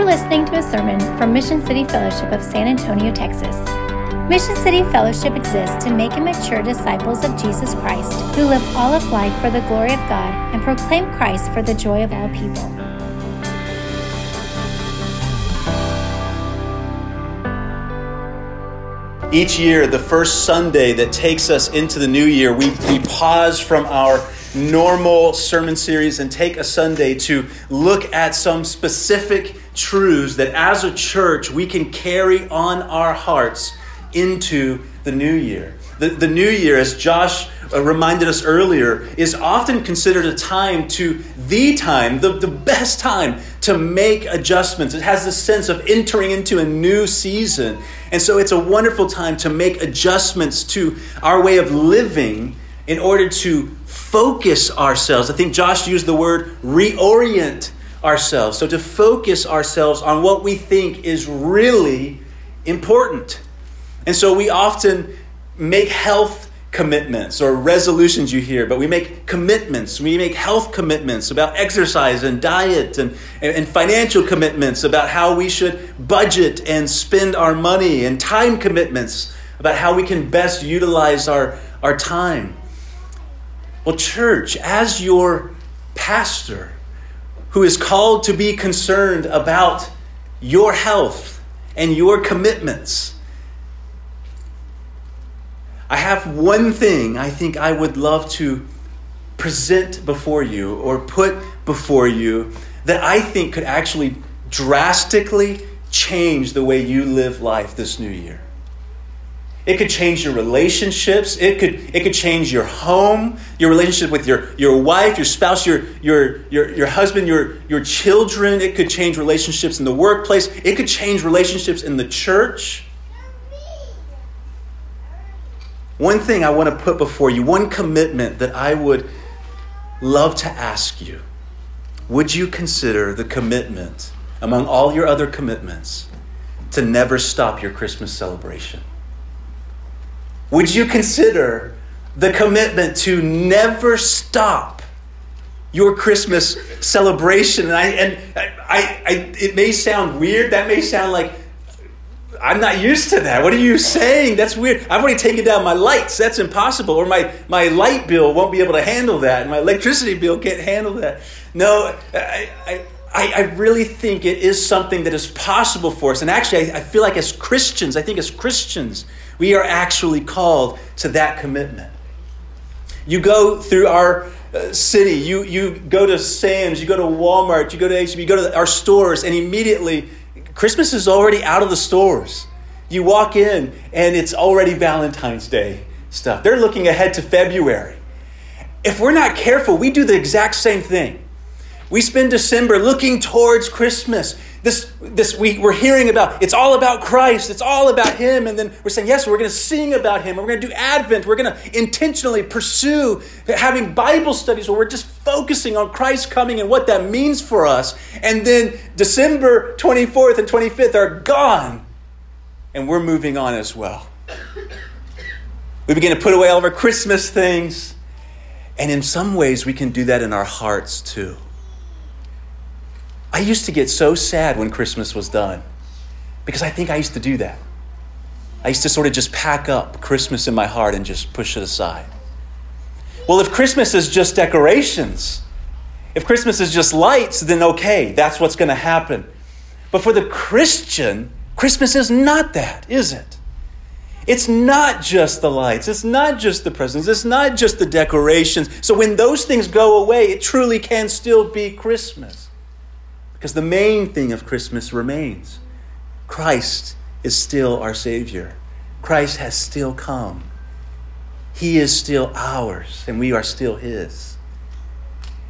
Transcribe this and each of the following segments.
You're listening to a sermon from Mission City Fellowship of San Antonio, Texas. Mission City Fellowship exists to make and mature disciples of Jesus Christ who live all of life for the glory of God and proclaim Christ for the joy of all people. Each year, the first Sunday that takes us into the new year, we, we pause from our normal sermon series and take a Sunday to look at some specific truths that as a church we can carry on our hearts into the new year. The, the new year, as Josh uh, reminded us earlier, is often considered a time to the time, the, the best time to make adjustments. It has the sense of entering into a new season. And so it's a wonderful time to make adjustments to our way of living in order to focus ourselves. I think Josh used the word reorient ourselves. So to focus ourselves on what we think is really important. And so we often make health commitments or resolutions you hear, but we make commitments. We make health commitments about exercise and diet and, and financial commitments about how we should budget and spend our money and time commitments about how we can best utilize our, our time. Well, church, as your pastor who is called to be concerned about your health and your commitments, I have one thing I think I would love to present before you or put before you that I think could actually drastically change the way you live life this new year. It could change your relationships. It could, it could change your home, your relationship with your, your wife, your spouse, your, your, your, your husband, your, your children. It could change relationships in the workplace. It could change relationships in the church. One thing I want to put before you, one commitment that I would love to ask you would you consider the commitment among all your other commitments to never stop your Christmas celebration? Would you consider the commitment to never stop your Christmas celebration? And I, and I, I, it may sound weird. That may sound like I'm not used to that. What are you saying? That's weird. I've already taken down my lights. That's impossible. Or my, my light bill won't be able to handle that. And my electricity bill can't handle that. No, I, I, I really think it is something that is possible for us. And actually, I, I feel like as Christians, I think as Christians, we are actually called to that commitment. You go through our uh, city, you, you go to Sam's, you go to Walmart, you go to HEB, you go to our stores, and immediately Christmas is already out of the stores. You walk in and it's already Valentine's Day stuff. They're looking ahead to February. If we're not careful, we do the exact same thing. We spend December looking towards Christmas. This, this we, we're hearing about, it's all about Christ, it's all about Him. And then we're saying, yes, we're going to sing about Him. We're going to do Advent. We're going to intentionally pursue having Bible studies where we're just focusing on Christ coming and what that means for us. And then December 24th and 25th are gone. And we're moving on as well. We begin to put away all of our Christmas things. And in some ways, we can do that in our hearts too. I used to get so sad when Christmas was done because I think I used to do that. I used to sort of just pack up Christmas in my heart and just push it aside. Well, if Christmas is just decorations, if Christmas is just lights, then okay, that's what's going to happen. But for the Christian, Christmas is not that, is it? It's not just the lights. It's not just the presents. It's not just the decorations. So when those things go away, it truly can still be Christmas. Because the main thing of Christmas remains Christ is still our Savior, Christ has still come. He is still ours, and we are still His.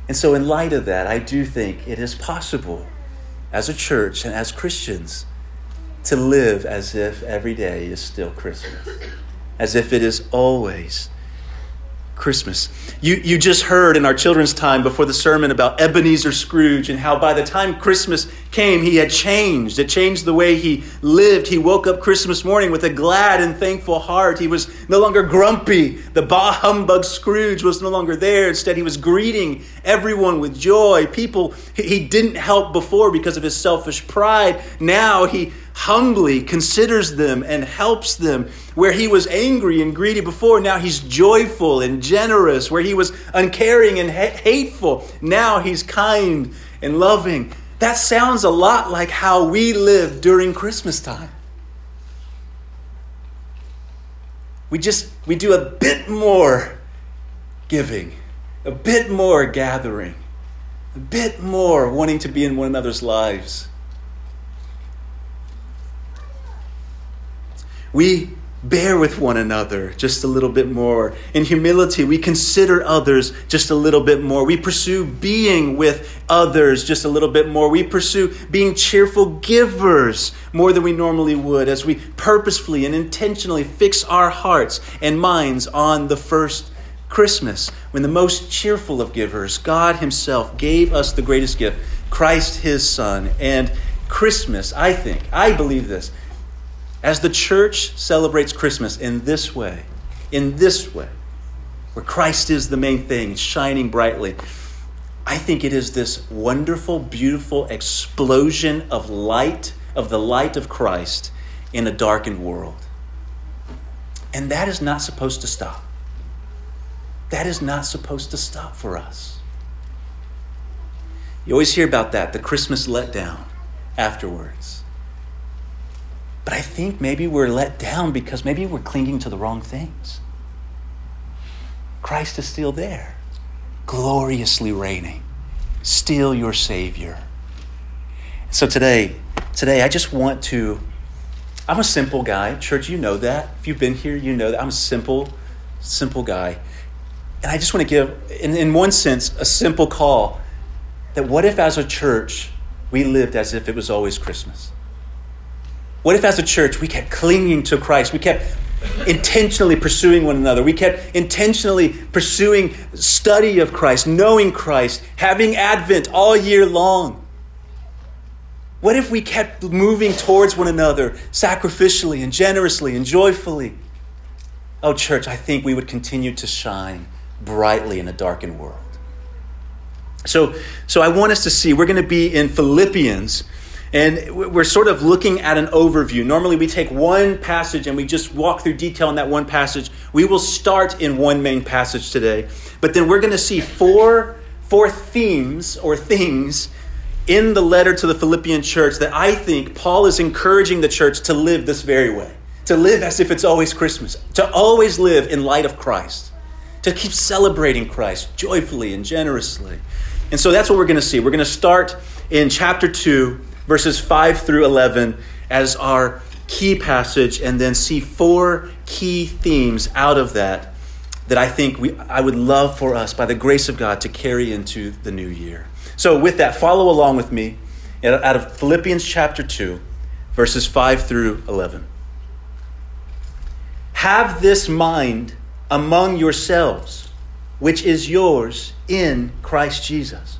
And so, in light of that, I do think it is possible as a church and as Christians to live as if every day is still Christmas, as if it is always Christmas. You, you just heard in our children's time before the sermon about Ebenezer Scrooge and how by the time Christmas came, he had changed. It changed the way he lived. He woke up Christmas morning with a glad and thankful heart. He was no longer grumpy. The bah humbug Scrooge was no longer there. Instead, he was greeting everyone with joy. People he didn't help before because of his selfish pride. Now he humbly considers them and helps them. Where he was angry and greedy before, now he's joyful and generous. Where he was uncaring and ha- hateful, now he's kind and loving. That sounds a lot like how we live during Christmas time. We just we do a bit more giving, a bit more gathering, a bit more wanting to be in one another's lives. We bear with one another just a little bit more. In humility, we consider others just a little bit more. We pursue being with others just a little bit more. We pursue being cheerful givers more than we normally would as we purposefully and intentionally fix our hearts and minds on the first Christmas, when the most cheerful of givers, God Himself, gave us the greatest gift, Christ His Son. And Christmas, I think, I believe this, as the church celebrates Christmas in this way, in this way, where Christ is the main thing, shining brightly, I think it is this wonderful, beautiful explosion of light, of the light of Christ in a darkened world. And that is not supposed to stop. That is not supposed to stop for us. You always hear about that, the Christmas letdown afterwards. But I think maybe we're let down because maybe we're clinging to the wrong things. Christ is still there, gloriously reigning, still your Savior. So today, today I just want to. I'm a simple guy. Church, you know that. If you've been here, you know that. I'm a simple, simple guy. And I just want to give, in, in one sense, a simple call that what if as a church we lived as if it was always Christmas? What if, as a church, we kept clinging to Christ? We kept intentionally pursuing one another. We kept intentionally pursuing study of Christ, knowing Christ, having Advent all year long. What if we kept moving towards one another sacrificially and generously and joyfully? Oh, church, I think we would continue to shine brightly in a darkened world. So, so I want us to see, we're going to be in Philippians and we're sort of looking at an overview. Normally, we take one passage and we just walk through detail in that one passage. We will start in one main passage today, but then we're going to see four, four themes or things in the letter to the Philippian church that I think Paul is encouraging the church to live this very way, to live as if it's always Christmas, to always live in light of Christ, to keep celebrating Christ joyfully and generously. And so that's what we're going to see. We're going to start in chapter 2 verses 5 through 11 as our key passage and then see four key themes out of that that I think we, I would love for us, by the grace of God, to carry into the new year. So, with that, follow along with me out of Philippians chapter 2, verses 5 through 11. Have this mind among yourselves, which is yours in Christ Jesus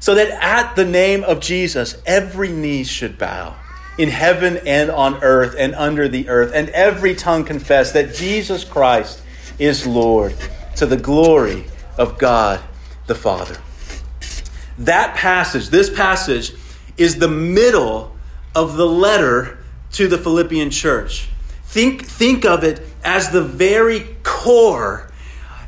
so that at the name of Jesus, every knee should bow in heaven and on earth and under the earth, and every tongue confess that Jesus Christ is Lord to the glory of God the Father. That passage, this passage, is the middle of the letter to the Philippian church. Think, think of it as the very core,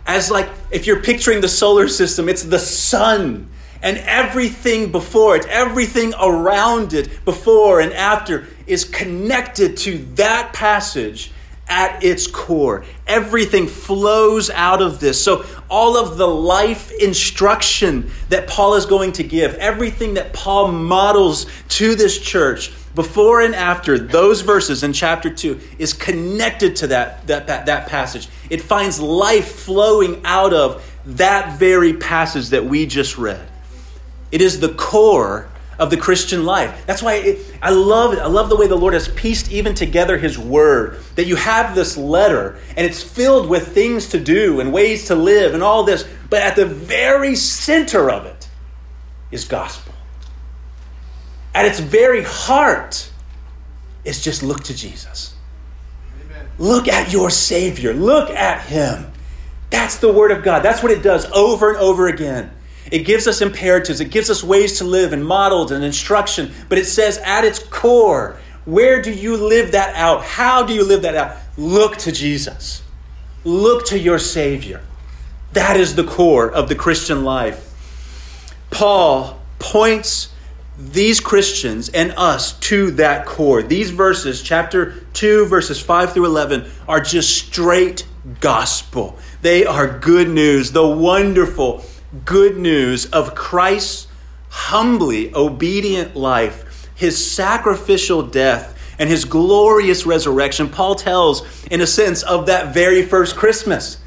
as like if you're picturing the solar system, it's the sun and everything before it, everything around it, before and after, is connected to that passage at its core. Everything flows out of this. So, all of the life instruction that Paul is going to give, everything that Paul models to this church, before and after those verses in chapter 2 is connected to that, that, that, that passage. It finds life flowing out of that very passage that we just read. It is the core of the Christian life. That's why it, I love it. I love the way the Lord has pieced even together His Word. That you have this letter and it's filled with things to do and ways to live and all this, but at the very center of it is gospel. At its very heart is just look to Jesus. Amen. Look at your Savior. Look at Him. That's the Word of God. That's what it does over and over again. It gives us imperatives, it gives us ways to live and models and instruction, but it says at its core, where do you live that out? How do you live that out? Look to Jesus. Look to your Savior. That is the core of the Christian life. Paul points these Christians and us to that core. These verses, chapter 2, verses 5 through 11, are just straight gospel. They are good news, the wonderful good news of Christ's humbly obedient life, his sacrificial death, and his glorious resurrection. Paul tells, in a sense, of that very first Christmas.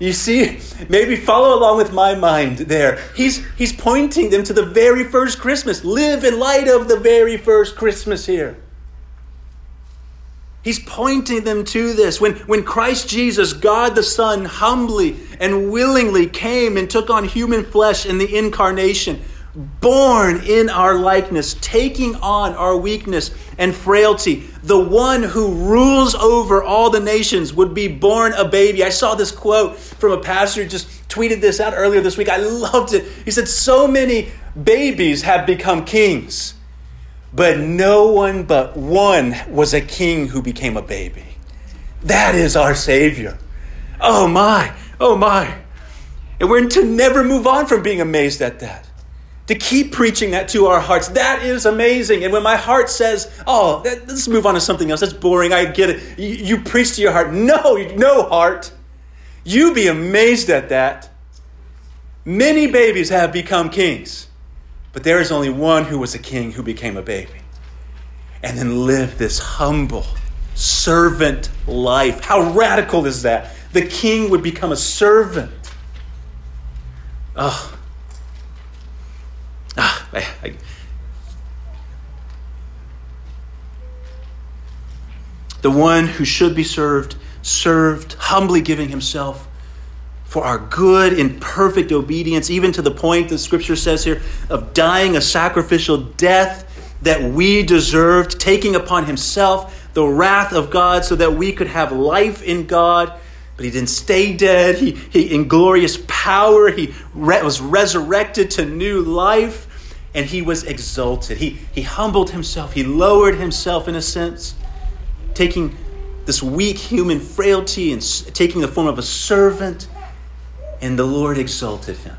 You see, maybe follow along with my mind there. He's, he's pointing them to the very first Christmas. Live in light of the very first Christmas here. He's pointing them to this. When, when Christ Jesus, God the Son, humbly and willingly came and took on human flesh in the incarnation, born in our likeness, taking on our weakness and frailty, the one who rules over all the nations would be born a baby. I saw this quote from a pastor just tweeted this out earlier this week. I loved it. He said, So many babies have become kings but no one but one was a king who became a baby. That is our Savior. Oh my, oh my. And we're to never move on from being amazed at that. To keep preaching that to our hearts. That is amazing. And when my heart says, oh, let's move on to something else, that's boring, I get it. You, you preach to your heart. No, no heart. You be amazed at that. Many babies have become kings. But there is only one who was a king who became a baby and then lived this humble servant life. How radical is that? The king would become a servant. Oh. Ah, I, I, the one who should be served, served, humbly giving himself for our good in perfect obedience, even to the point, that scripture says here, of dying a sacrificial death that we deserved, taking upon himself the wrath of God so that we could have life in God. But he didn't stay dead. He, he in glorious power, he re- was resurrected to new life and he was exalted. He, he humbled himself, he lowered himself in a sense, taking this weak human frailty and taking the form of a servant and the Lord exalted him.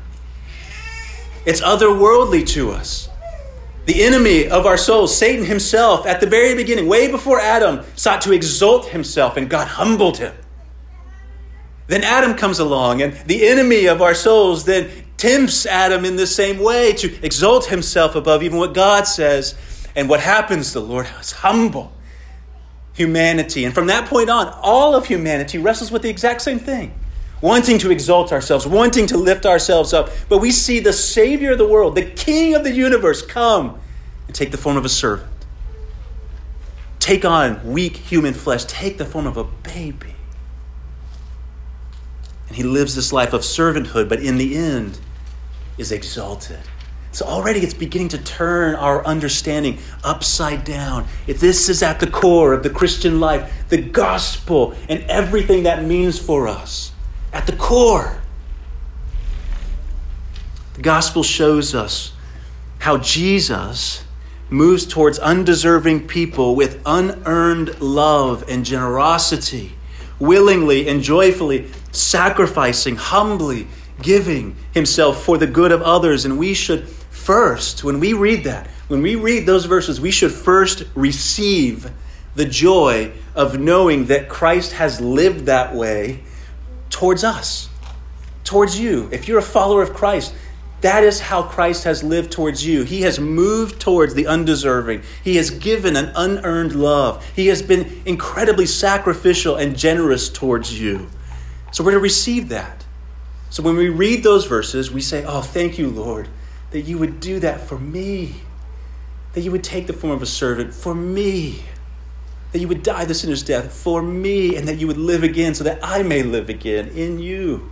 It's otherworldly to us. The enemy of our souls, Satan himself, at the very beginning, way before Adam, sought to exalt himself, and God humbled him. Then Adam comes along, and the enemy of our souls then tempts Adam in the same way to exalt himself above even what God says. And what happens? The Lord is humble humanity. And from that point on, all of humanity wrestles with the exact same thing wanting to exalt ourselves, wanting to lift ourselves up. But we see the Savior of the world, the King of the universe, come and take the form of a servant. Take on weak human flesh, take the form of a baby. And he lives this life of servanthood, but in the end is exalted. So already it's beginning to turn our understanding upside down. If this is at the core of the Christian life, the gospel and everything that means for us at the core. The gospel shows us how Jesus moves towards undeserving people with unearned love and generosity, willingly and joyfully sacrificing, humbly giving himself for the good of others. And we should first, when we read that, when we read those verses, we should first receive the joy of knowing that Christ has lived that way towards us, towards you. If you're a follower of Christ, that is how Christ has lived towards you. He has moved towards the undeserving. He has given an unearned love. He has been incredibly sacrificial and generous towards you. So we're to receive that. So when we read those verses, we say, Oh, thank you, Lord, that you would do that for me, that you would take the form of a servant for me, that you would die the sinner's death for me, and that you would live again so that I may live again in you.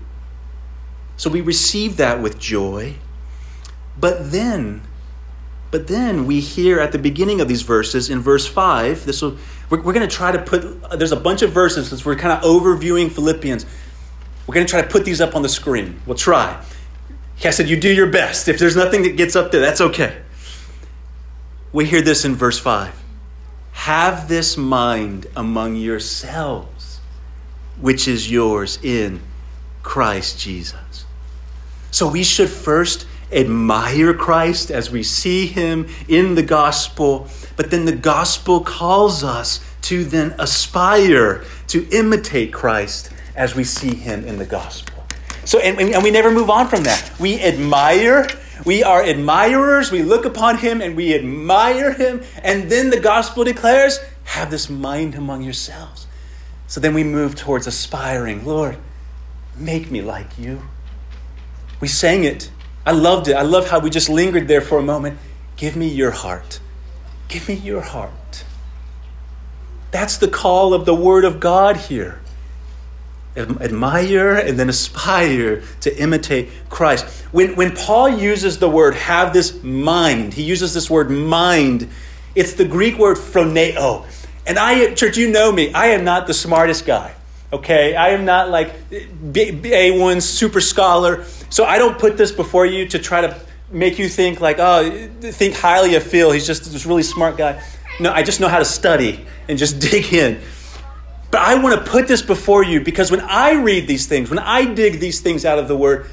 So we receive that with joy. But then, but then we hear at the beginning of these verses, in verse 5, this will, we're, we're going to try to put, there's a bunch of verses since we're kind of overviewing Philippians. We're going to try to put these up on the screen. We'll try. I said, You do your best. If there's nothing that gets up there, that's okay. We hear this in verse 5 Have this mind among yourselves, which is yours in Christ Jesus. So we should first admire Christ as we see him in the gospel, but then the gospel calls us to then aspire to imitate Christ as we see him in the gospel. So, and, and we never move on from that. We admire, we are admirers, we look upon him and we admire him, and then the gospel declares, have this mind among yourselves. So then we move towards aspiring, Lord, make me like you. We sang it. I loved it. I love how we just lingered there for a moment. Give me your heart. Give me your heart. That's the call of the Word of God here. Admire and then aspire to imitate Christ. When, when Paul uses the word have this mind, he uses this word mind. It's the Greek word phroneo. And I, church, you know me, I am not the smartest guy. Okay? I am not like A1 super scholar. So I don't put this before you to try to make you think like, oh, think highly of Phil. He's just this really smart guy. No, I just know how to study and just dig in. But I want to put this before you because when I read these things, when I dig these things out of the Word,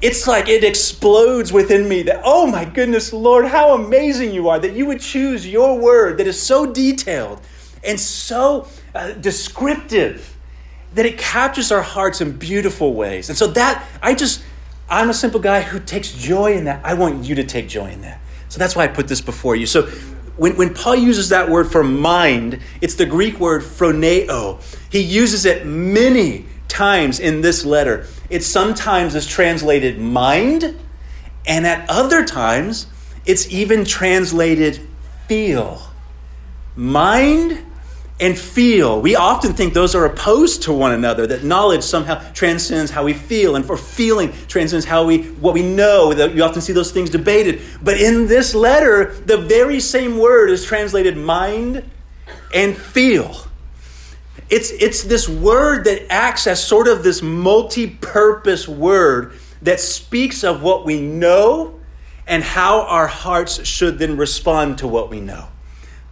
it's like it explodes within me that, oh my goodness, Lord, how amazing you are that you would choose your Word that is so detailed and so uh, descriptive that it captures our hearts in beautiful ways. And so that, I just, I'm a simple guy who takes joy in that. I want you to take joy in that. So that's why I put this before you. So when, when Paul uses that word for mind, it's the Greek word phroneo. He uses it many times in this letter. It sometimes is translated mind, and at other times, it's even translated feel. Mind and feel. We often think those are opposed to one another, that knowledge somehow transcends how we feel, and for feeling transcends how we what we know. That you often see those things debated. But in this letter, the very same word is translated mind and feel. It's, it's this word that acts as sort of this multi purpose word that speaks of what we know and how our hearts should then respond to what we know.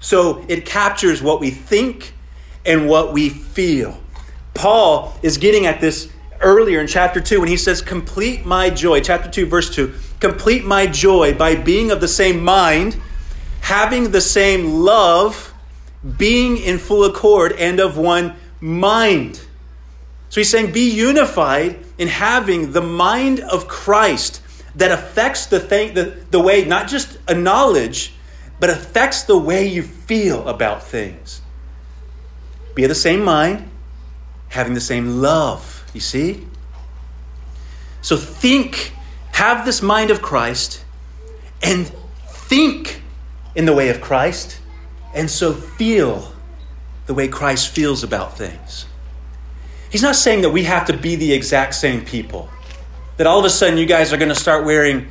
So it captures what we think and what we feel. Paul is getting at this earlier in chapter 2 when he says, Complete my joy, chapter 2, verse 2, complete my joy by being of the same mind, having the same love, being in full accord, and of one mind. So he's saying, Be unified in having the mind of Christ that affects the, thing, the, the way, not just a knowledge, but affects the way you feel about things. Be of the same mind, having the same love. You see? So think, have this mind of Christ, and think in the way of Christ, and so feel the way Christ feels about things. He's not saying that we have to be the exact same people. That all of a sudden you guys are going to start wearing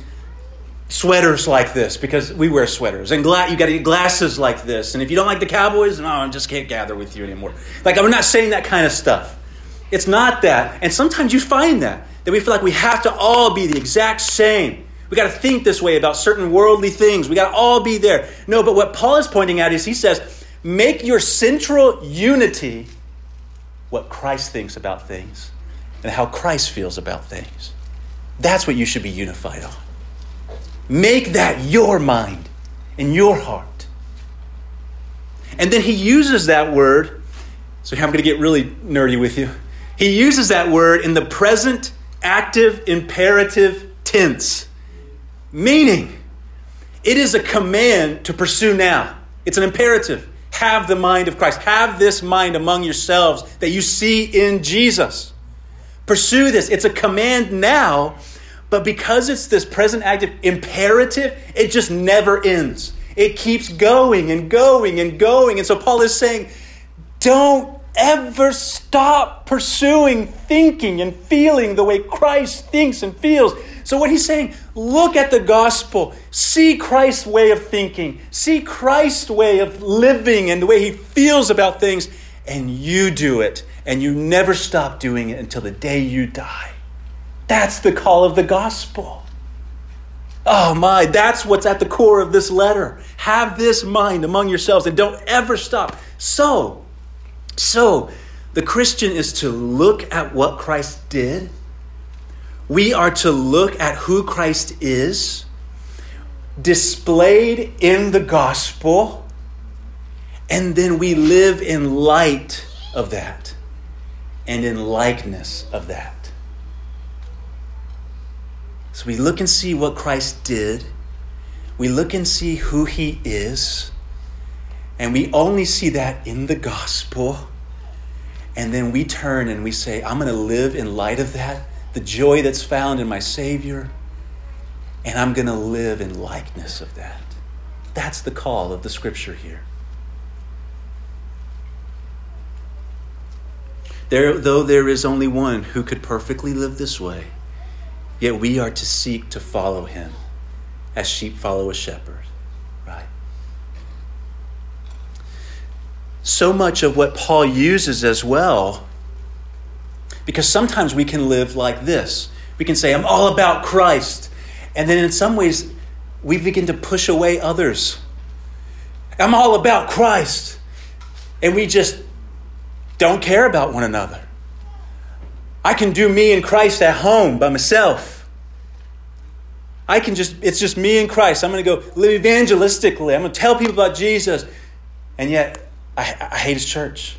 sweaters like this because we wear sweaters. And gla- you got to get glasses like this. And if you don't like the cowboys no i just can't gather with you anymore. Like i'm not saying that kind of stuff. It's not that. And sometimes you find that that we feel like we have to all be the exact same. We got to think this way about certain worldly things. We got to all be there. No but what paul is pointing out is he says make your central unity what christ thinks about things and how christ feels about things. That's what you should be unified on Make that your mind and your heart. And then he uses that word. So I'm going to get really nerdy with you. He uses that word in the present active imperative tense, meaning it is a command to pursue now. It's an imperative. Have the mind of Christ. Have this mind among yourselves that you see in Jesus. Pursue this. It's a command now, but because it's this present active imperative, it just never ends. It keeps going and going and going. And so Paul is saying, don't ever stop pursuing thinking and feeling the way Christ thinks and feels. So, what he's saying, look at the gospel, see Christ's way of thinking, see Christ's way of living and the way he feels about things, and you do it, and you never stop doing it until the day you die. That's the call of the gospel. Oh my, that's what's at the core of this letter. Have this mind among yourselves and don't ever stop. So, so the Christian is to look at what Christ did. We are to look at who Christ is, displayed in the gospel, and then we live in light of that and in likeness of that. So we look and see what Christ did. We look and see who he is. And we only see that in the gospel. And then we turn and we say, I'm going to live in light of that, the joy that's found in my Savior. And I'm going to live in likeness of that. That's the call of the scripture here. There, though there is only one who could perfectly live this way, Yet we are to seek to follow him as sheep follow a shepherd, right? So much of what Paul uses as well, because sometimes we can live like this. We can say, I'm all about Christ. And then in some ways, we begin to push away others. I'm all about Christ. And we just don't care about one another. I can do me and Christ at home by myself. I can just, it's just me and Christ. I'm going to go live evangelistically. I'm going to tell people about Jesus. And yet, I, I hate his church.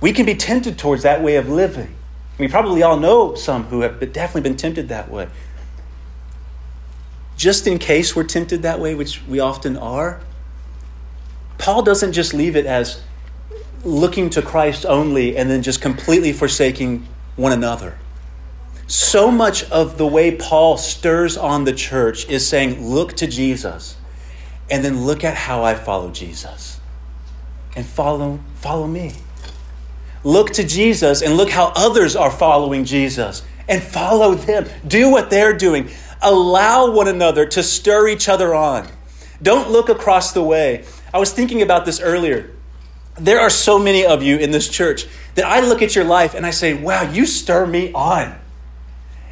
We can be tempted towards that way of living. We probably all know some who have definitely been tempted that way. Just in case we're tempted that way, which we often are, Paul doesn't just leave it as looking to Christ only and then just completely forsaking one another. So much of the way Paul stirs on the church is saying, look to Jesus and then look at how I follow Jesus and follow, follow me. Look to Jesus and look how others are following Jesus and follow them. Do what they're doing. Allow one another to stir each other on. Don't look across the way. I was thinking about this earlier. There are so many of you in this church that I look at your life and I say, wow, you stir me on.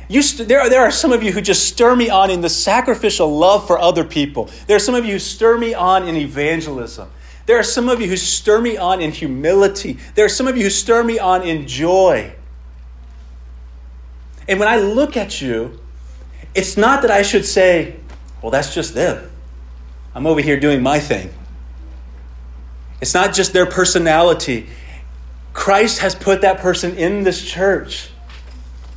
You st- there, are, there are some of you who just stir me on in the sacrificial love for other people. There are some of you who stir me on in evangelism. There are some of you who stir me on in humility. There are some of you who stir me on in joy. And when I look at you, it's not that I should say, well, that's just them. I'm over here doing my thing. It's not just their personality. Christ has put that person in this church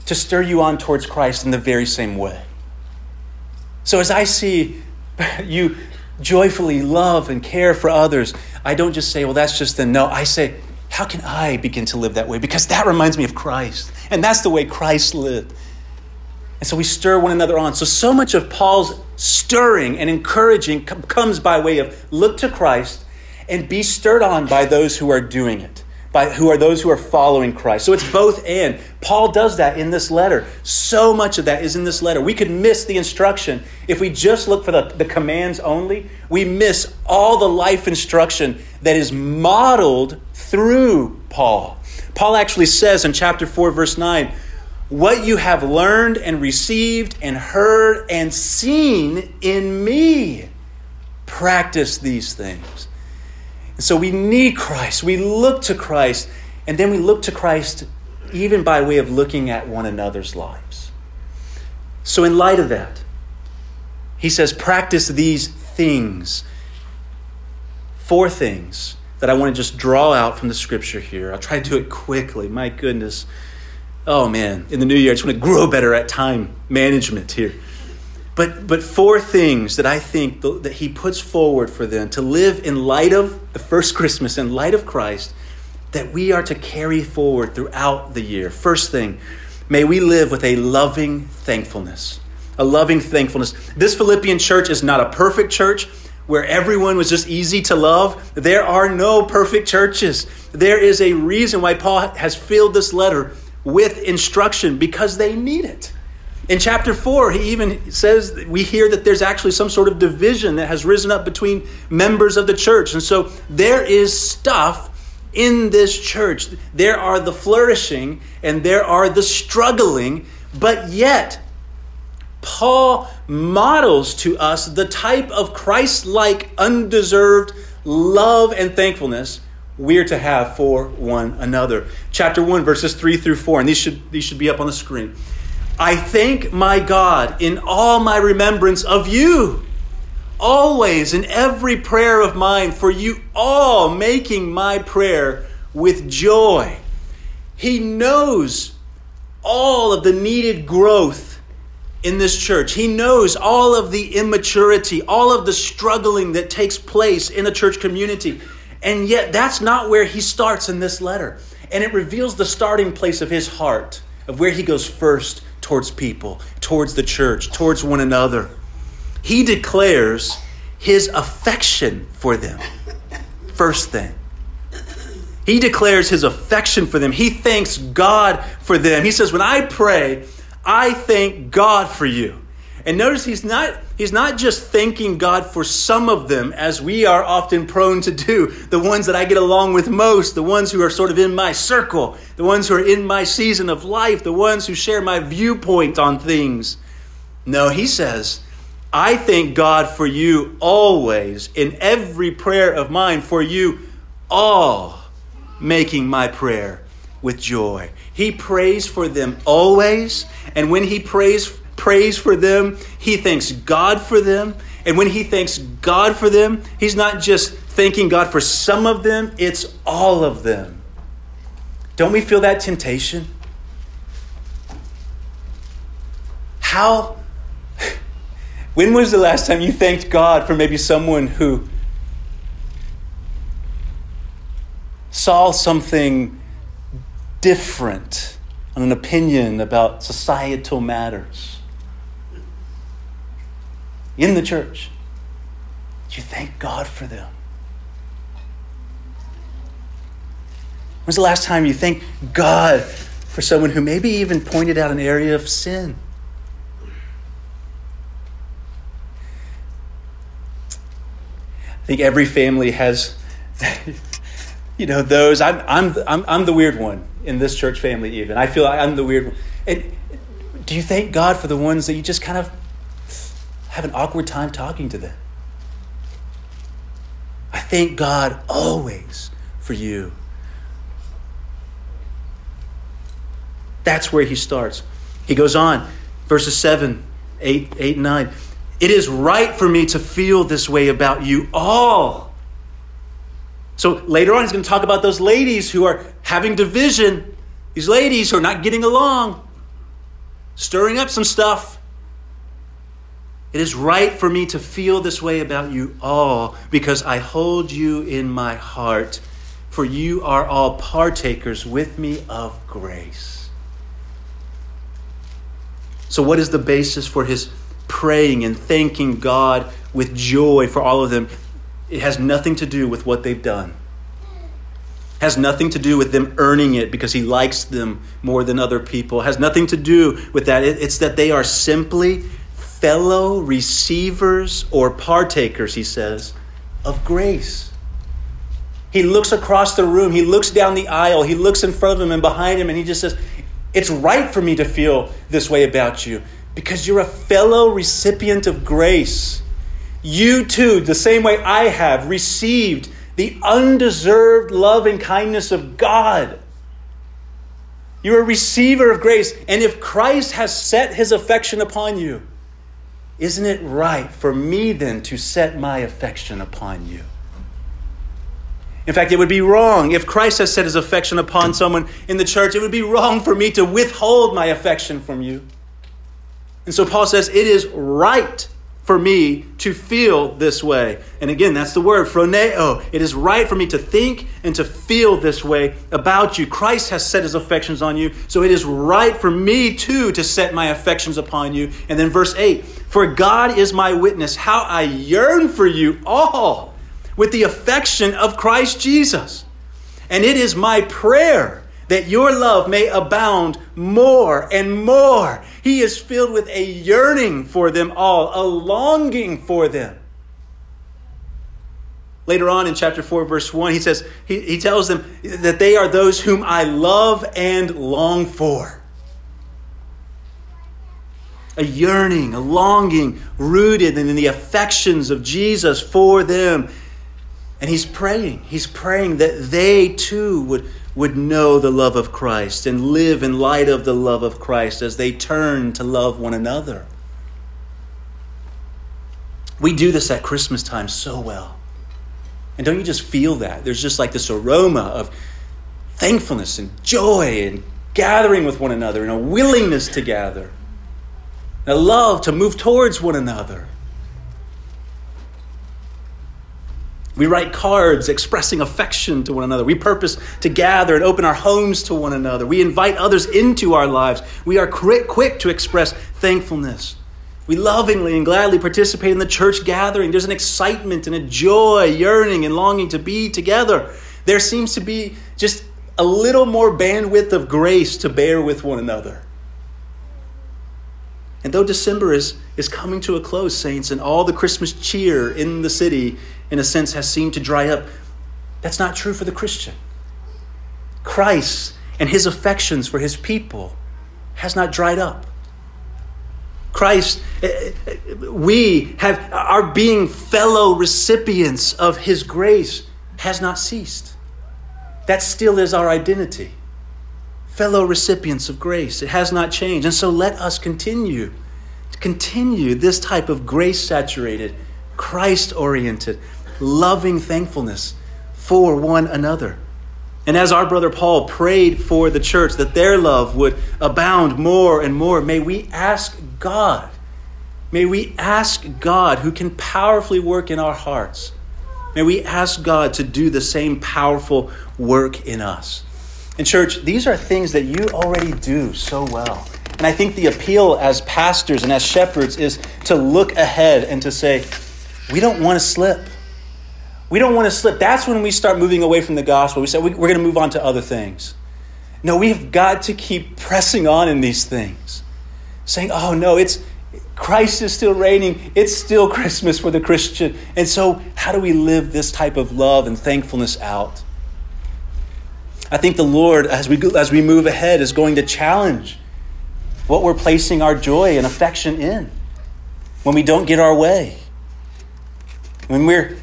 to stir you on towards Christ in the very same way. So as I see you joyfully love and care for others, I don't just say, well, that's just the no. I say, how can I begin to live that way? Because that reminds me of Christ. And that's the way Christ lived. And so we stir one another on. So, so much of Paul's stirring and encouraging comes by way of look to Christ and be stirred on by those who are doing it, by who are those who are following Christ. So it's both and. Paul does that in this letter. So much of that is in this letter. We could miss the instruction if we just look for the, the commands only. We miss all the life instruction that is modeled through Paul. Paul actually says in chapter 4, verse 9, what you have learned and received and heard and seen in me, practice these things and so we need Christ. We look to Christ, and then we look to Christ even by way of looking at one another's lives. So, in light of that, he says, practice these things. four things that I want to just draw out from the scripture here. I'll try to do it quickly. My goodness. Oh man, in the new year, I just want to grow better at time management here. But, but four things that I think that he puts forward for them to live in light of the first Christmas, in light of Christ, that we are to carry forward throughout the year. First thing, may we live with a loving thankfulness. A loving thankfulness. This Philippian church is not a perfect church where everyone was just easy to love. There are no perfect churches. There is a reason why Paul has filled this letter with instruction because they need it. In chapter 4, he even says we hear that there's actually some sort of division that has risen up between members of the church. And so there is stuff in this church. There are the flourishing and there are the struggling, but yet Paul models to us the type of Christ like, undeserved love and thankfulness we're to have for one another. Chapter 1, verses 3 through 4, and these should, these should be up on the screen. I thank my God in all my remembrance of you, always in every prayer of mine, for you all making my prayer with joy. He knows all of the needed growth in this church. He knows all of the immaturity, all of the struggling that takes place in a church community. And yet, that's not where he starts in this letter. And it reveals the starting place of his heart, of where he goes first towards people, towards the church, towards one another. He declares his affection for them. First thing. He declares his affection for them. He thanks God for them. He says, When I pray, I thank God for you. And notice he's not, he's not just thanking God for some of them, as we are often prone to do, the ones that I get along with most, the ones who are sort of in my circle, the ones who are in my season of life, the ones who share my viewpoint on things. No, he says, I thank God for you always, in every prayer of mine, for you all making my prayer with joy. He prays for them always, and when he prays prays for them, he thanks God for them. And when he thanks God for them, he's not just thanking God for some of them, it's all of them. Don't we feel that temptation? How, when was the last time you thanked God for maybe someone who saw something different on an opinion about societal matters? In the church. You thank God for them. When's the last time you thank God for someone who maybe even pointed out an area of sin? I think every family has, you know, those. I'm, I'm, I'm, I'm the weird one in this church family, even. I feel like I'm the weird one. And do you thank God for the ones that you just kind of have an awkward time talking to them. I thank God always for you. That's where he starts. He goes on, verses 7, 8, 8, 9. It is right for me to feel this way about you all. So later on, he's going to talk about those ladies who are having division, these ladies who are not getting along, stirring up some stuff. It is right for me to feel this way about you all because I hold you in my heart, for you are all partakers with me of grace. So, what is the basis for his praying and thanking God with joy for all of them? It has nothing to do with what they've done. It has nothing to do with them earning it because he likes them more than other people. It has nothing to do with that. It's that they are simply fellow receivers or partakers, he says, of grace. He looks across the room, he looks down the aisle, he looks in front of him and behind him, and he just says, It's right for me to feel this way about you because you're a fellow recipient of grace. You too, the same way I have, received the undeserved love and kindness of God. You're a receiver of grace. And if Christ has set his affection upon you, isn't it right for me then to set my affection upon you? In fact, it would be wrong. If Christ has set his affection upon someone in the church, it would be wrong for me to withhold my affection from you. And so Paul says, it is right for me to feel this way. And again, that's the word, phroneo. It is right for me to think and to feel this way about you. Christ has set his affections on you, so it is right for me too to set my affections upon you. And then verse 8 For God is my witness, how I yearn for you all with the affection of Christ Jesus. And it is my prayer that your love may abound more and more. He is filled with a yearning for them all, a longing for them. Later on in chapter 4, verse 1, he says, he, he tells them that they are those whom I love and long for. A yearning, a longing rooted in the affections of Jesus for them. And he's praying. He's praying that they too would would know the love of Christ and live in light of the love of Christ as they turn to love one another. We do this at Christmas time so well. And don't you just feel that? There's just like this aroma of thankfulness and joy and gathering with one another and a willingness to gather, a love to move towards one another. We write cards expressing affection to one another. We purpose to gather and open our homes to one another. We invite others into our lives. We are quick, quick to express thankfulness. We lovingly and gladly participate in the church gathering. There's an excitement and a joy, yearning and longing to be together. There seems to be just a little more bandwidth of grace to bear with one another. And though December is, is coming to a close, saints, and all the Christmas cheer in the city, in a sense, has seemed to dry up, that's not true for the Christian. Christ and his affections for his people has not dried up. Christ, eh, eh, we have our being fellow recipients of his grace has not ceased. That still is our identity fellow recipients of grace. It has not changed. And so let us continue to continue this type of grace saturated, Christ oriented, loving thankfulness for one another. And as our brother Paul prayed for the church that their love would abound more and more, may we ask God, may we ask God who can powerfully work in our hearts, may we ask God to do the same powerful work in us. And, church, these are things that you already do so well. And I think the appeal as pastors and as shepherds is to look ahead and to say, we don't want to slip. We don't want to slip. That's when we start moving away from the gospel. We say, we're going to move on to other things. No, we've got to keep pressing on in these things. Saying, oh, no, it's Christ is still reigning. It's still Christmas for the Christian. And so, how do we live this type of love and thankfulness out? I think the Lord, as we, as we move ahead, is going to challenge what we're placing our joy and affection in when we don't get our way. When we're,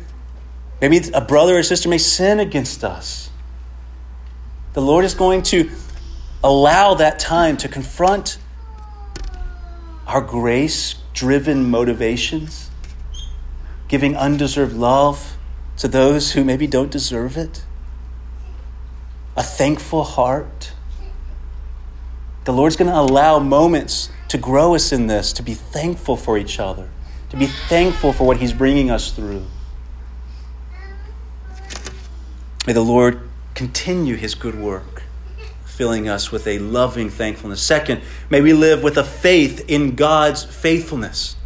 maybe a brother or sister may sin against us. The Lord is going to allow that time to confront our grace driven motivations, giving undeserved love to those who maybe don't deserve it a thankful heart. The Lord's going to allow moments to grow us in this, to be thankful for each other, to be thankful for what He's bringing us through. May the Lord continue His good work, filling us with a loving thankfulness. Second, may we live with a faith in God's faithfulness.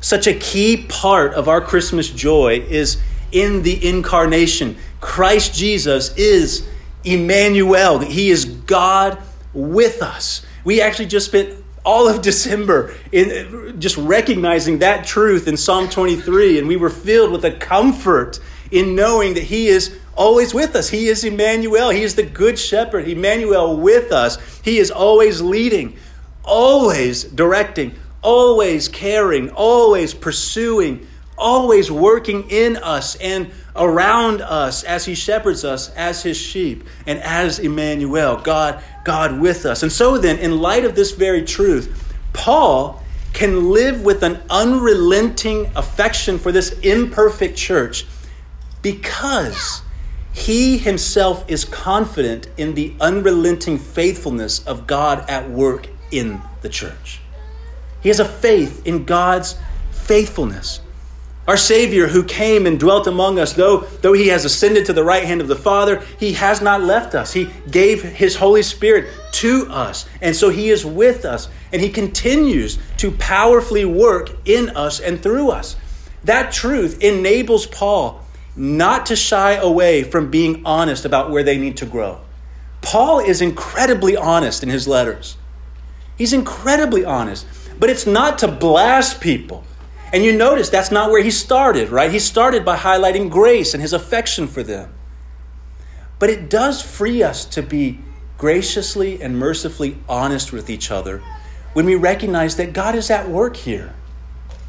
Such a key part of our Christmas joy is in the incarnation. Christ Jesus is Emmanuel. He is God with us. We actually just spent all of December in just recognizing that truth in Psalm 23, and we were filled with a comfort in knowing that He is always with us. He is Emmanuel. He is the good shepherd. Emmanuel with us. He is always leading, always directing, always caring, always pursuing, always working in us and around us as he shepherds us as his sheep and as Emmanuel, God, God with us. And so then, in light of this very truth, Paul can live with an unrelenting affection for this imperfect church because he himself is confident in the unrelenting faithfulness of God at work in the church. He has a faith in God's faithfulness. Our Savior, who came and dwelt among us, though, though he has ascended to the right hand of the Father, he has not left us. He gave his Holy Spirit to us. And so he is with us. And he continues to powerfully work in us and through us. That truth enables Paul not to shy away from being honest about where they need to grow. Paul is incredibly honest in his letters. He's incredibly honest. But it's not to blast people and you notice that's not where he started, right? He started by highlighting grace and his affection for them. But it does free us to be graciously and mercifully honest with each other when we recognize that God is at work here.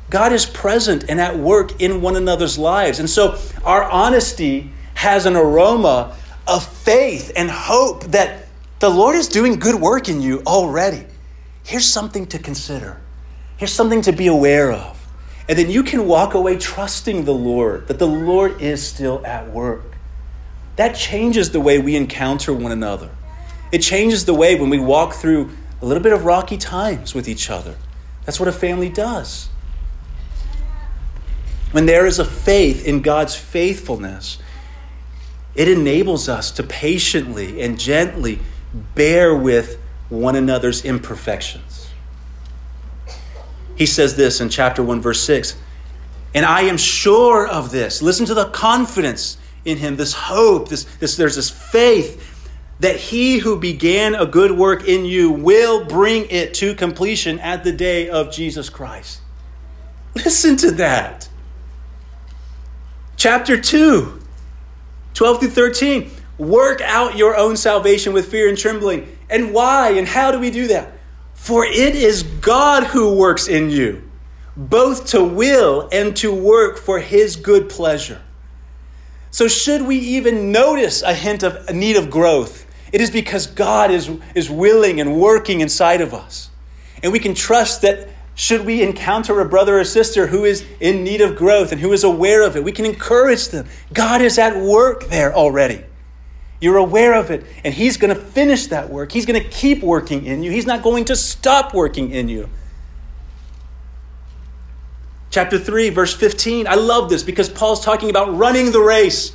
God is present and at work in one another's lives. And so our honesty has an aroma of faith and hope that the Lord is doing good work in you already. Here's something to consider. Here's something to be aware of. And then you can walk away trusting the Lord, that the Lord is still at work. That changes the way we encounter one another. It changes the way when we walk through a little bit of rocky times with each other. That's what a family does. When there is a faith in God's faithfulness, it enables us to patiently and gently bear with one another's imperfections. He says this in chapter 1, verse 6 And I am sure of this. Listen to the confidence in him, this hope, this, this, there's this faith that he who began a good work in you will bring it to completion at the day of Jesus Christ. Listen to that. Chapter 2, 12 through 13. Work out your own salvation with fear and trembling. And why and how do we do that? For it is God who works in you, both to will and to work for his good pleasure. So, should we even notice a hint of a need of growth, it is because God is, is willing and working inside of us. And we can trust that should we encounter a brother or sister who is in need of growth and who is aware of it, we can encourage them. God is at work there already. You're aware of it, and He's going to finish that work. He's going to keep working in you. He's not going to stop working in you. Chapter 3, verse 15. I love this because Paul's talking about running the race,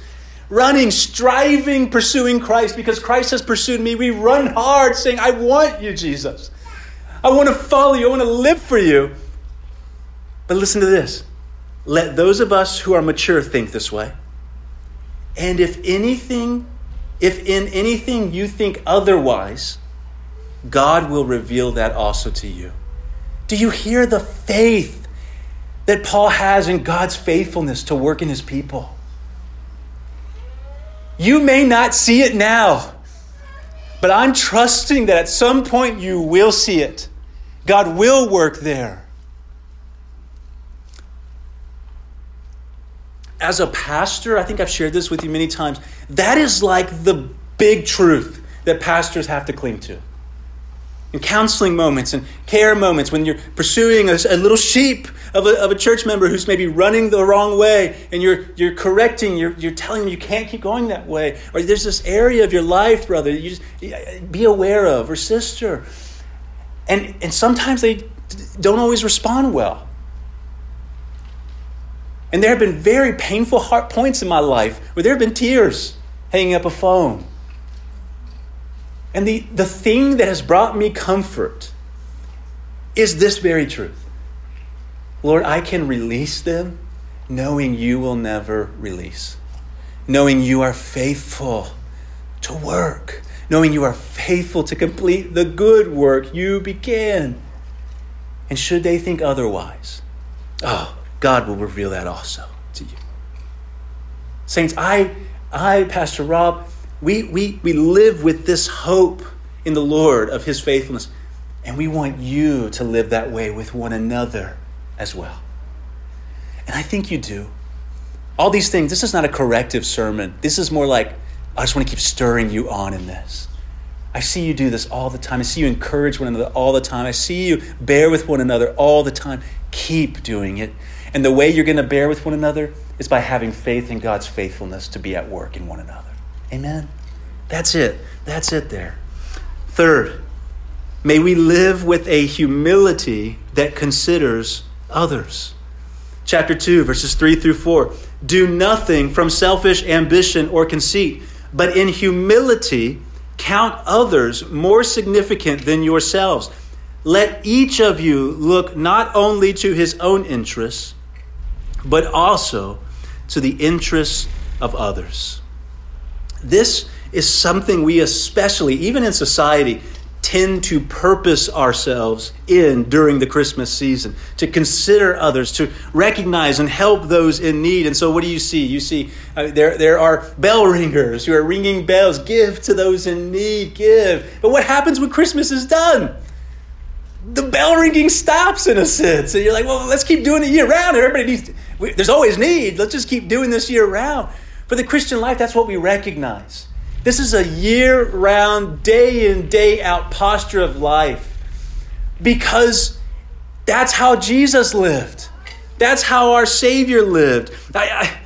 running, striving, pursuing Christ because Christ has pursued me. We run hard saying, I want you, Jesus. I want to follow you. I want to live for you. But listen to this. Let those of us who are mature think this way. And if anything if in anything you think otherwise, God will reveal that also to you. Do you hear the faith that Paul has in God's faithfulness to work in his people? You may not see it now, but I'm trusting that at some point you will see it. God will work there. as a pastor, I think I've shared this with you many times, that is like the big truth that pastors have to cling to. In counseling moments and care moments, when you're pursuing a, a little sheep of a, of a church member who's maybe running the wrong way, and you're, you're correcting, you're, you're telling them you can't keep going that way, or there's this area of your life, brother, you just be aware of, or sister. And, and sometimes they don't always respond well. And there have been very painful heart points in my life where there have been tears hanging up a phone. And the, the thing that has brought me comfort is this very truth Lord, I can release them knowing you will never release, knowing you are faithful to work, knowing you are faithful to complete the good work you began. And should they think otherwise, oh, God will reveal that also to you. Saints, I, I, Pastor Rob, we, we, we live with this hope in the Lord of his faithfulness. And we want you to live that way with one another as well. And I think you do. All these things, this is not a corrective sermon. This is more like, I just want to keep stirring you on in this. I see you do this all the time. I see you encourage one another all the time. I see you bear with one another all the time. Keep doing it. And the way you're going to bear with one another is by having faith in God's faithfulness to be at work in one another. Amen? That's it. That's it there. Third, may we live with a humility that considers others. Chapter 2, verses 3 through 4. Do nothing from selfish ambition or conceit, but in humility count others more significant than yourselves. Let each of you look not only to his own interests, but also to the interests of others. This is something we especially, even in society, tend to purpose ourselves in during the Christmas season, to consider others, to recognize and help those in need. And so, what do you see? You see uh, there, there are bell ringers who are ringing bells give to those in need, give. But what happens when Christmas is done? The bell ringing stops in a sense. And you're like, well, let's keep doing it year round. Everybody needs, to, we, there's always need. Let's just keep doing this year round. For the Christian life, that's what we recognize. This is a year round, day in, day out posture of life because that's how Jesus lived. That's how our Savior lived. I,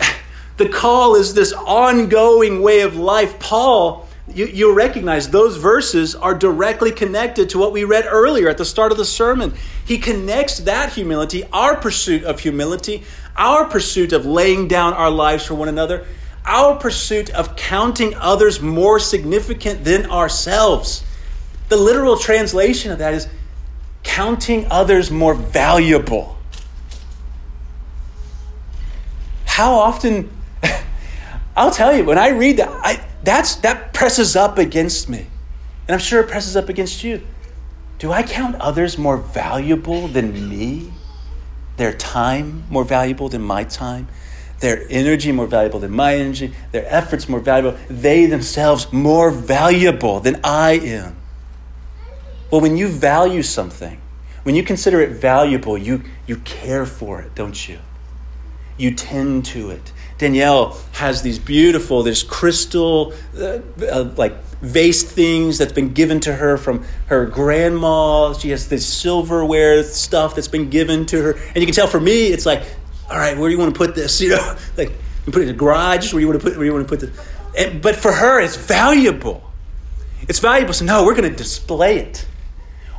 I, the call is this ongoing way of life. Paul, you, you'll recognize those verses are directly connected to what we read earlier at the start of the sermon. He connects that humility, our pursuit of humility, our pursuit of laying down our lives for one another our pursuit of counting others more significant than ourselves. The literal translation of that is counting others more valuable. How often, I'll tell you, when I read that, I, that's, that presses up against me. And I'm sure it presses up against you. Do I count others more valuable than me? Their time more valuable than my time? their energy more valuable than my energy, their efforts more valuable, they themselves more valuable than I am. Well, when you value something, when you consider it valuable, you, you care for it, don't you? You tend to it. Danielle has these beautiful, this crystal, uh, uh, like vase things that's been given to her from her grandma. She has this silverware stuff that's been given to her. And you can tell for me, it's like all right, where do you want to put this? You know, like you put it in the garage. Where you want to put? Where you want to put this? And, but for her, it's valuable. It's valuable. So no, we're going to display it.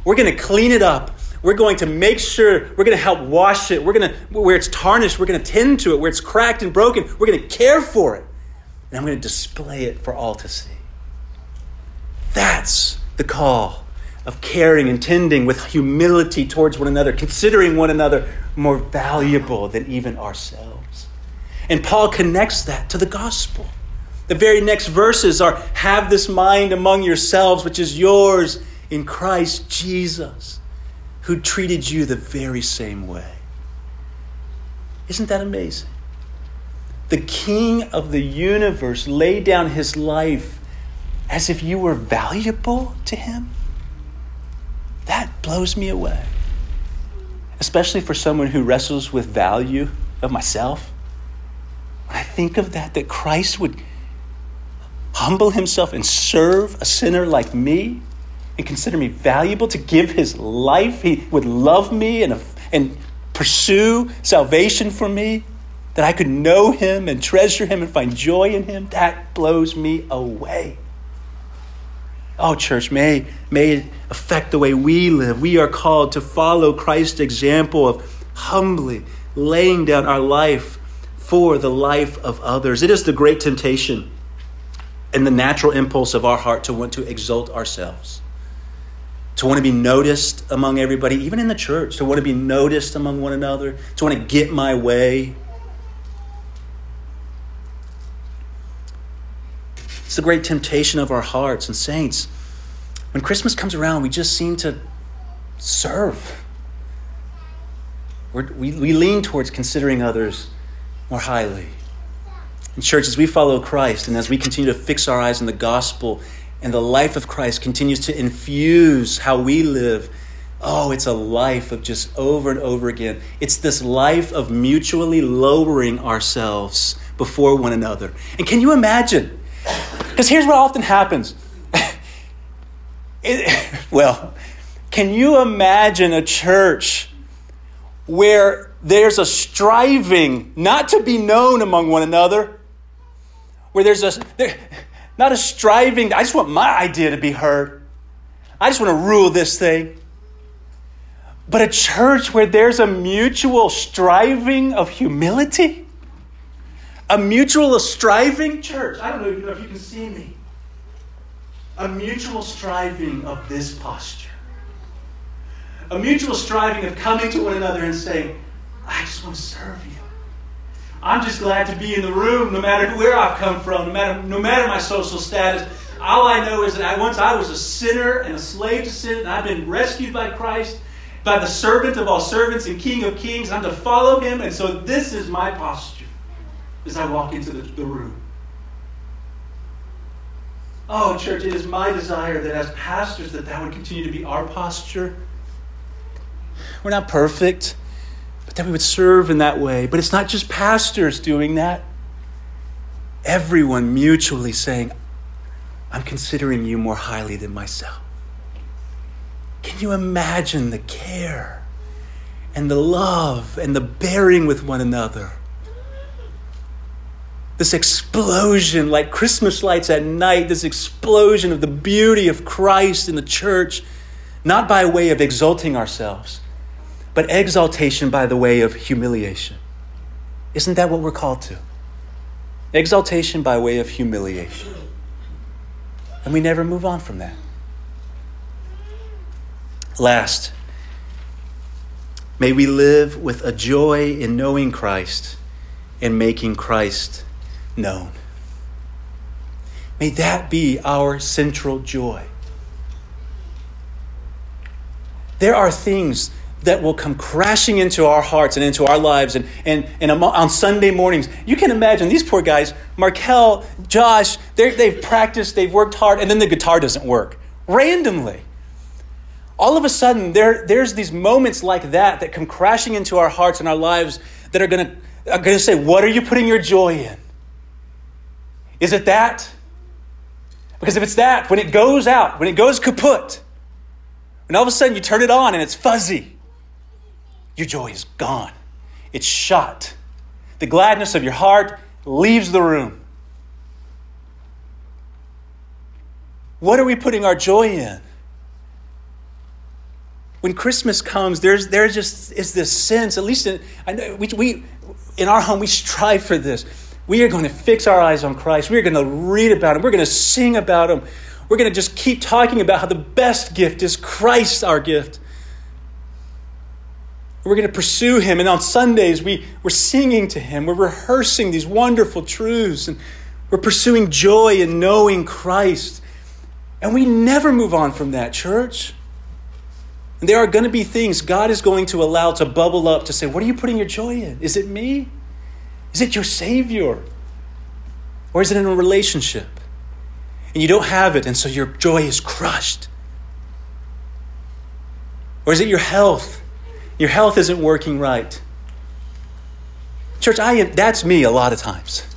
We're going to clean it up. We're going to make sure. We're going to help wash it. We're going to where it's tarnished. We're going to tend to it. Where it's cracked and broken, we're going to care for it. And I'm going to display it for all to see. That's the call of caring and tending with humility towards one another, considering one another more valuable than even ourselves. And Paul connects that to the gospel. The very next verses are have this mind among yourselves, which is yours in Christ Jesus, who treated you the very same way. Isn't that amazing? The King of the universe laid down his life as if you were valuable to him. That blows me away. Especially for someone who wrestles with value of myself. When I think of that, that Christ would humble himself and serve a sinner like me and consider me valuable to give his life. He would love me and, and pursue salvation for me, that I could know him and treasure him and find joy in him. That blows me away. Oh, church, may, may it affect the way we live. We are called to follow Christ's example of humbly laying down our life for the life of others. It is the great temptation and the natural impulse of our heart to want to exalt ourselves, to want to be noticed among everybody, even in the church, to want to be noticed among one another, to want to get my way. It's the great temptation of our hearts. And, saints, when Christmas comes around, we just seem to serve. We're, we we lean towards considering others more highly. In church, as we follow Christ and as we continue to fix our eyes on the gospel and the life of Christ continues to infuse how we live, oh, it's a life of just over and over again. It's this life of mutually lowering ourselves before one another. And can you imagine? Because here's what often happens. it, well, can you imagine a church where there's a striving not to be known among one another, where there's a there, not a striving. I just want my idea to be heard. I just want to rule this thing. But a church where there's a mutual striving of humility, a mutual striving church. I don't know if you can see me. A mutual striving of this posture. A mutual striving of coming to one another and saying, I just want to serve you. I'm just glad to be in the room no matter where I've come from, no matter, no matter my social status. All I know is that I, once I was a sinner and a slave to sin, and I've been rescued by Christ, by the servant of all servants and King of kings. I'm to follow him, and so this is my posture as I walk into the, the room. Oh, church, it is my desire that as pastors that that would continue to be our posture. We're not perfect but that we would serve in that way. But it's not just pastors doing that. Everyone mutually saying, I'm considering you more highly than myself. Can you imagine the care and the love and the bearing with one another? This explosion, like Christmas lights at night, this explosion of the beauty of Christ in the church, not by way of exalting ourselves, but exaltation by the way of humiliation. Isn't that what we're called to? Exaltation by way of humiliation. And we never move on from that. Last, may we live with a joy in knowing Christ and making Christ known. May that be our central joy. There are things that will come crashing into our hearts and into our lives and, and, and on Sunday mornings. You can imagine these poor guys, Markel, Josh, they've practiced, they've worked hard, and then the guitar doesn't work randomly. All of a sudden, there, there's these moments like that that come crashing into our hearts and our lives that are going to are going to say, What are you putting your joy in? Is it that? Because if it's that, when it goes out, when it goes kaput, and all of a sudden you turn it on and it's fuzzy, your joy is gone. It's shot. The gladness of your heart leaves the room. What are we putting our joy in? When Christmas comes, there's there just is this sense, at least in I know we, we in our home, we strive for this. We are going to fix our eyes on Christ. We are going to read about Him. We're going to sing about Him. We're going to just keep talking about how the best gift is Christ, our gift. We're going to pursue him. And on Sundays, we, we're singing to him. We're rehearsing these wonderful truths. And we're pursuing joy in knowing Christ. And we never move on from that, church. And there are going to be things God is going to allow to bubble up to say, What are you putting your joy in? Is it me? Is it your Savior? Or is it in a relationship? And you don't have it, and so your joy is crushed. Or is it your health? Your health isn't working right. Church, I am, that's me a lot of times.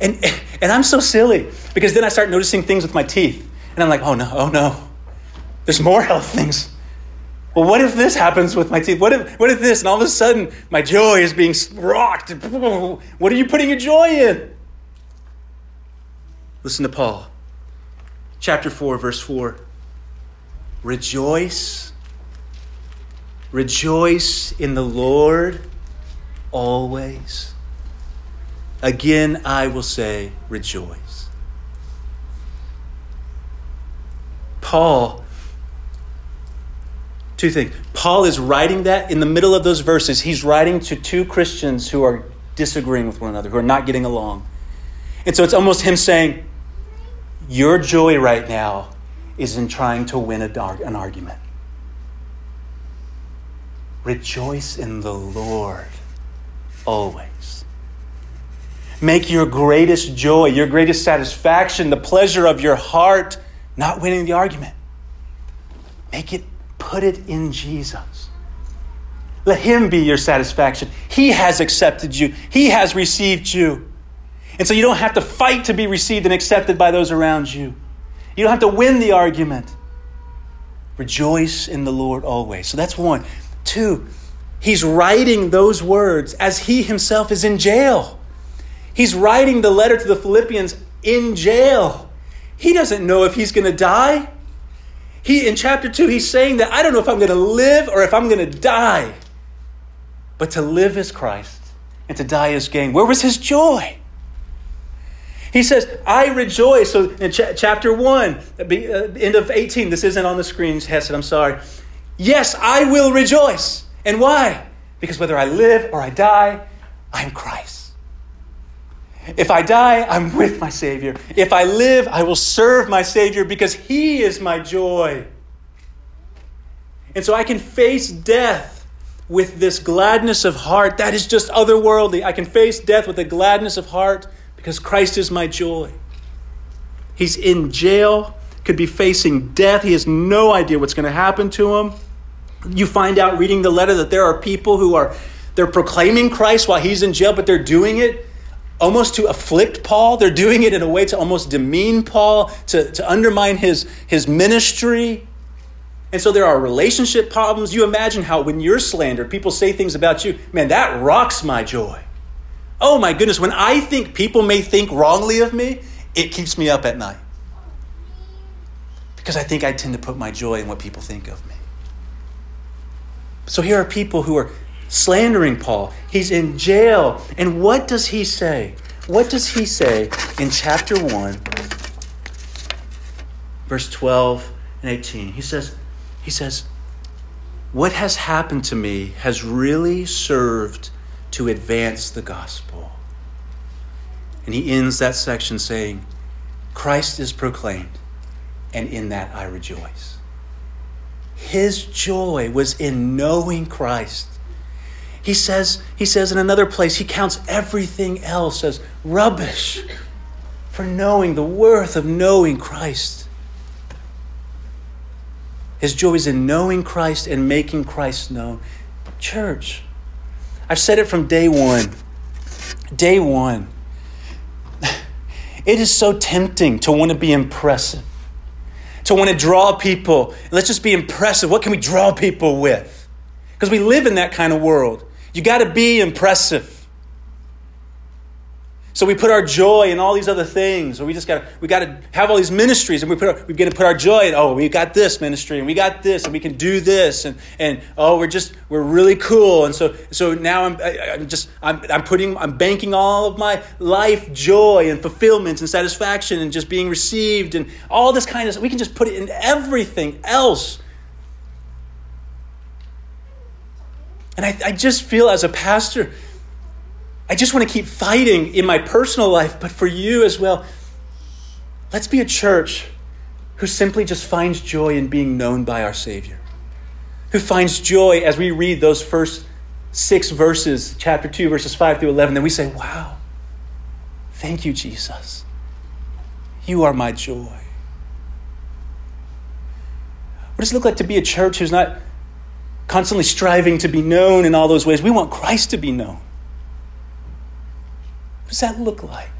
And, and I'm so silly because then I start noticing things with my teeth. And I'm like, oh no, oh no. There's more health things. Well, what if this happens with my teeth? What if, what if this? And all of a sudden, my joy is being rocked. What are you putting your joy in? Listen to Paul. Chapter 4, verse 4. Rejoice Rejoice in the Lord always. Again, I will say, rejoice. Paul, two things. Paul is writing that in the middle of those verses. He's writing to two Christians who are disagreeing with one another, who are not getting along. And so it's almost him saying, Your joy right now is in trying to win an argument. Rejoice in the Lord always. Make your greatest joy, your greatest satisfaction, the pleasure of your heart, not winning the argument. Make it, put it in Jesus. Let Him be your satisfaction. He has accepted you, He has received you. And so you don't have to fight to be received and accepted by those around you. You don't have to win the argument. Rejoice in the Lord always. So that's one. Two, he's writing those words as he himself is in jail. He's writing the letter to the Philippians in jail. He doesn't know if he's going to die. He in chapter 2 he's saying that I don't know if I'm going to live or if I'm going to die. But to live is Christ and to die is gain. Where was his joy? He says, I rejoice. So in ch- chapter 1, uh, end of 18, this isn't on the screens, Hesed, I'm sorry. Yes, I will rejoice. And why? Because whether I live or I die, I'm Christ. If I die, I'm with my Savior. If I live, I will serve my Savior because He is my joy. And so I can face death with this gladness of heart that is just otherworldly. I can face death with a gladness of heart because Christ is my joy. He's in jail, could be facing death. He has no idea what's going to happen to him. You find out reading the letter that there are people who are they're proclaiming Christ while he's in jail, but they're doing it almost to afflict Paul. They're doing it in a way to almost demean Paul, to, to undermine his, his ministry. And so there are relationship problems. You imagine how when you're slandered, people say things about you, man, that rocks my joy. Oh my goodness, when I think people may think wrongly of me, it keeps me up at night. Because I think I tend to put my joy in what people think of me. So here are people who are slandering Paul. He's in jail. And what does he say? What does he say in chapter 1, verse 12 and 18? He says, he says, What has happened to me has really served to advance the gospel. And he ends that section saying, Christ is proclaimed, and in that I rejoice. His joy was in knowing Christ. He says, he says in another place, he counts everything else as rubbish for knowing the worth of knowing Christ. His joy is in knowing Christ and making Christ known. Church, I've said it from day one. Day one. It is so tempting to want to be impressive, to want to draw people. Let's just be impressive. What can we draw people with? Because we live in that kind of world. You got to be impressive. So we put our joy in all these other things, or we just got we got to have all these ministries, and we put our, we're going to put our joy in. Oh, we got this ministry, and we got this, and we can do this, and and oh, we're just we're really cool, and so so now I'm I, am just I'm I'm putting I'm banking all of my life joy and fulfillment and satisfaction and just being received and all this kind of we can just put it in everything else. And I, I just feel as a pastor I just want to keep fighting in my personal life, but for you as well. Let's be a church who simply just finds joy in being known by our Savior, who finds joy as we read those first six verses, chapter 2, verses 5 through 11. Then we say, Wow, thank you, Jesus. You are my joy. What does it look like to be a church who's not constantly striving to be known in all those ways? We want Christ to be known What does that look like?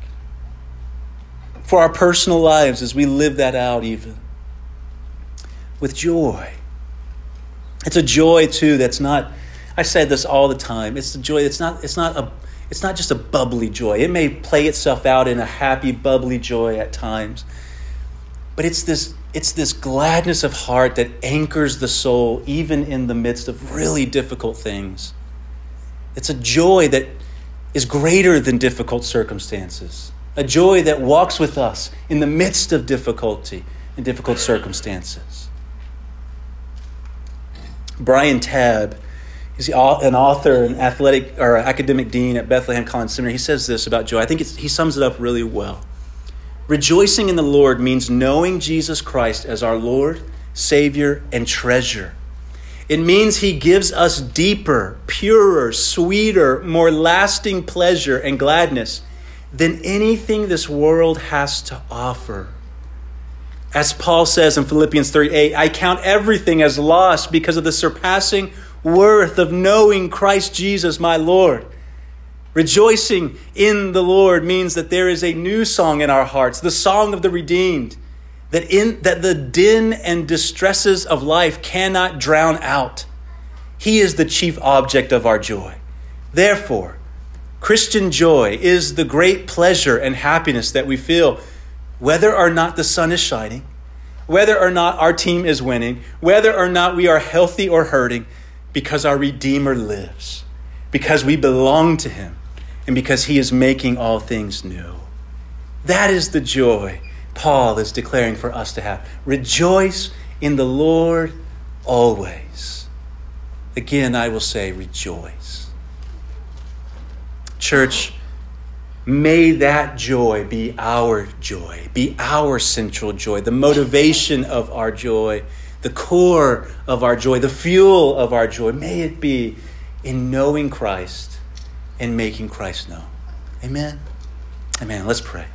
For our personal lives as we live that out, even with joy. It's a joy too that's not, I say this all the time, it's a joy that's not, it's not a it's not just a bubbly joy. It may play itself out in a happy, bubbly joy at times. But it's this it's this gladness of heart that anchors the soul even in the midst of really difficult things. It's a joy that is greater than difficult circumstances, a joy that walks with us in the midst of difficulty and difficult circumstances. Brian Tabb is an author, an athletic or academic dean at Bethlehem College Seminary. He says this about joy. I think he sums it up really well. Rejoicing in the Lord means knowing Jesus Christ as our Lord, Savior, and treasure it means He gives us deeper, purer, sweeter, more lasting pleasure and gladness than anything this world has to offer. As Paul says in Philippians 3:8, I count everything as lost because of the surpassing worth of knowing Christ Jesus my Lord. Rejoicing in the Lord means that there is a new song in our hearts, the song of the redeemed that in that the din and distresses of life cannot drown out. He is the chief object of our joy. Therefore, Christian joy is the great pleasure and happiness that we feel whether or not the sun is shining, whether or not our team is winning, whether or not we are healthy or hurting, because our Redeemer lives, because we belong to Him, and because He is making all things new. That is the joy Paul is declaring for us to have. Rejoice in the Lord always. Again, I will say, rejoice. Church, may that joy be our joy, be our central joy, the motivation of our joy, the core of our joy, the fuel of our joy. May it be in knowing Christ and making Christ known. Amen. Amen. Let's pray.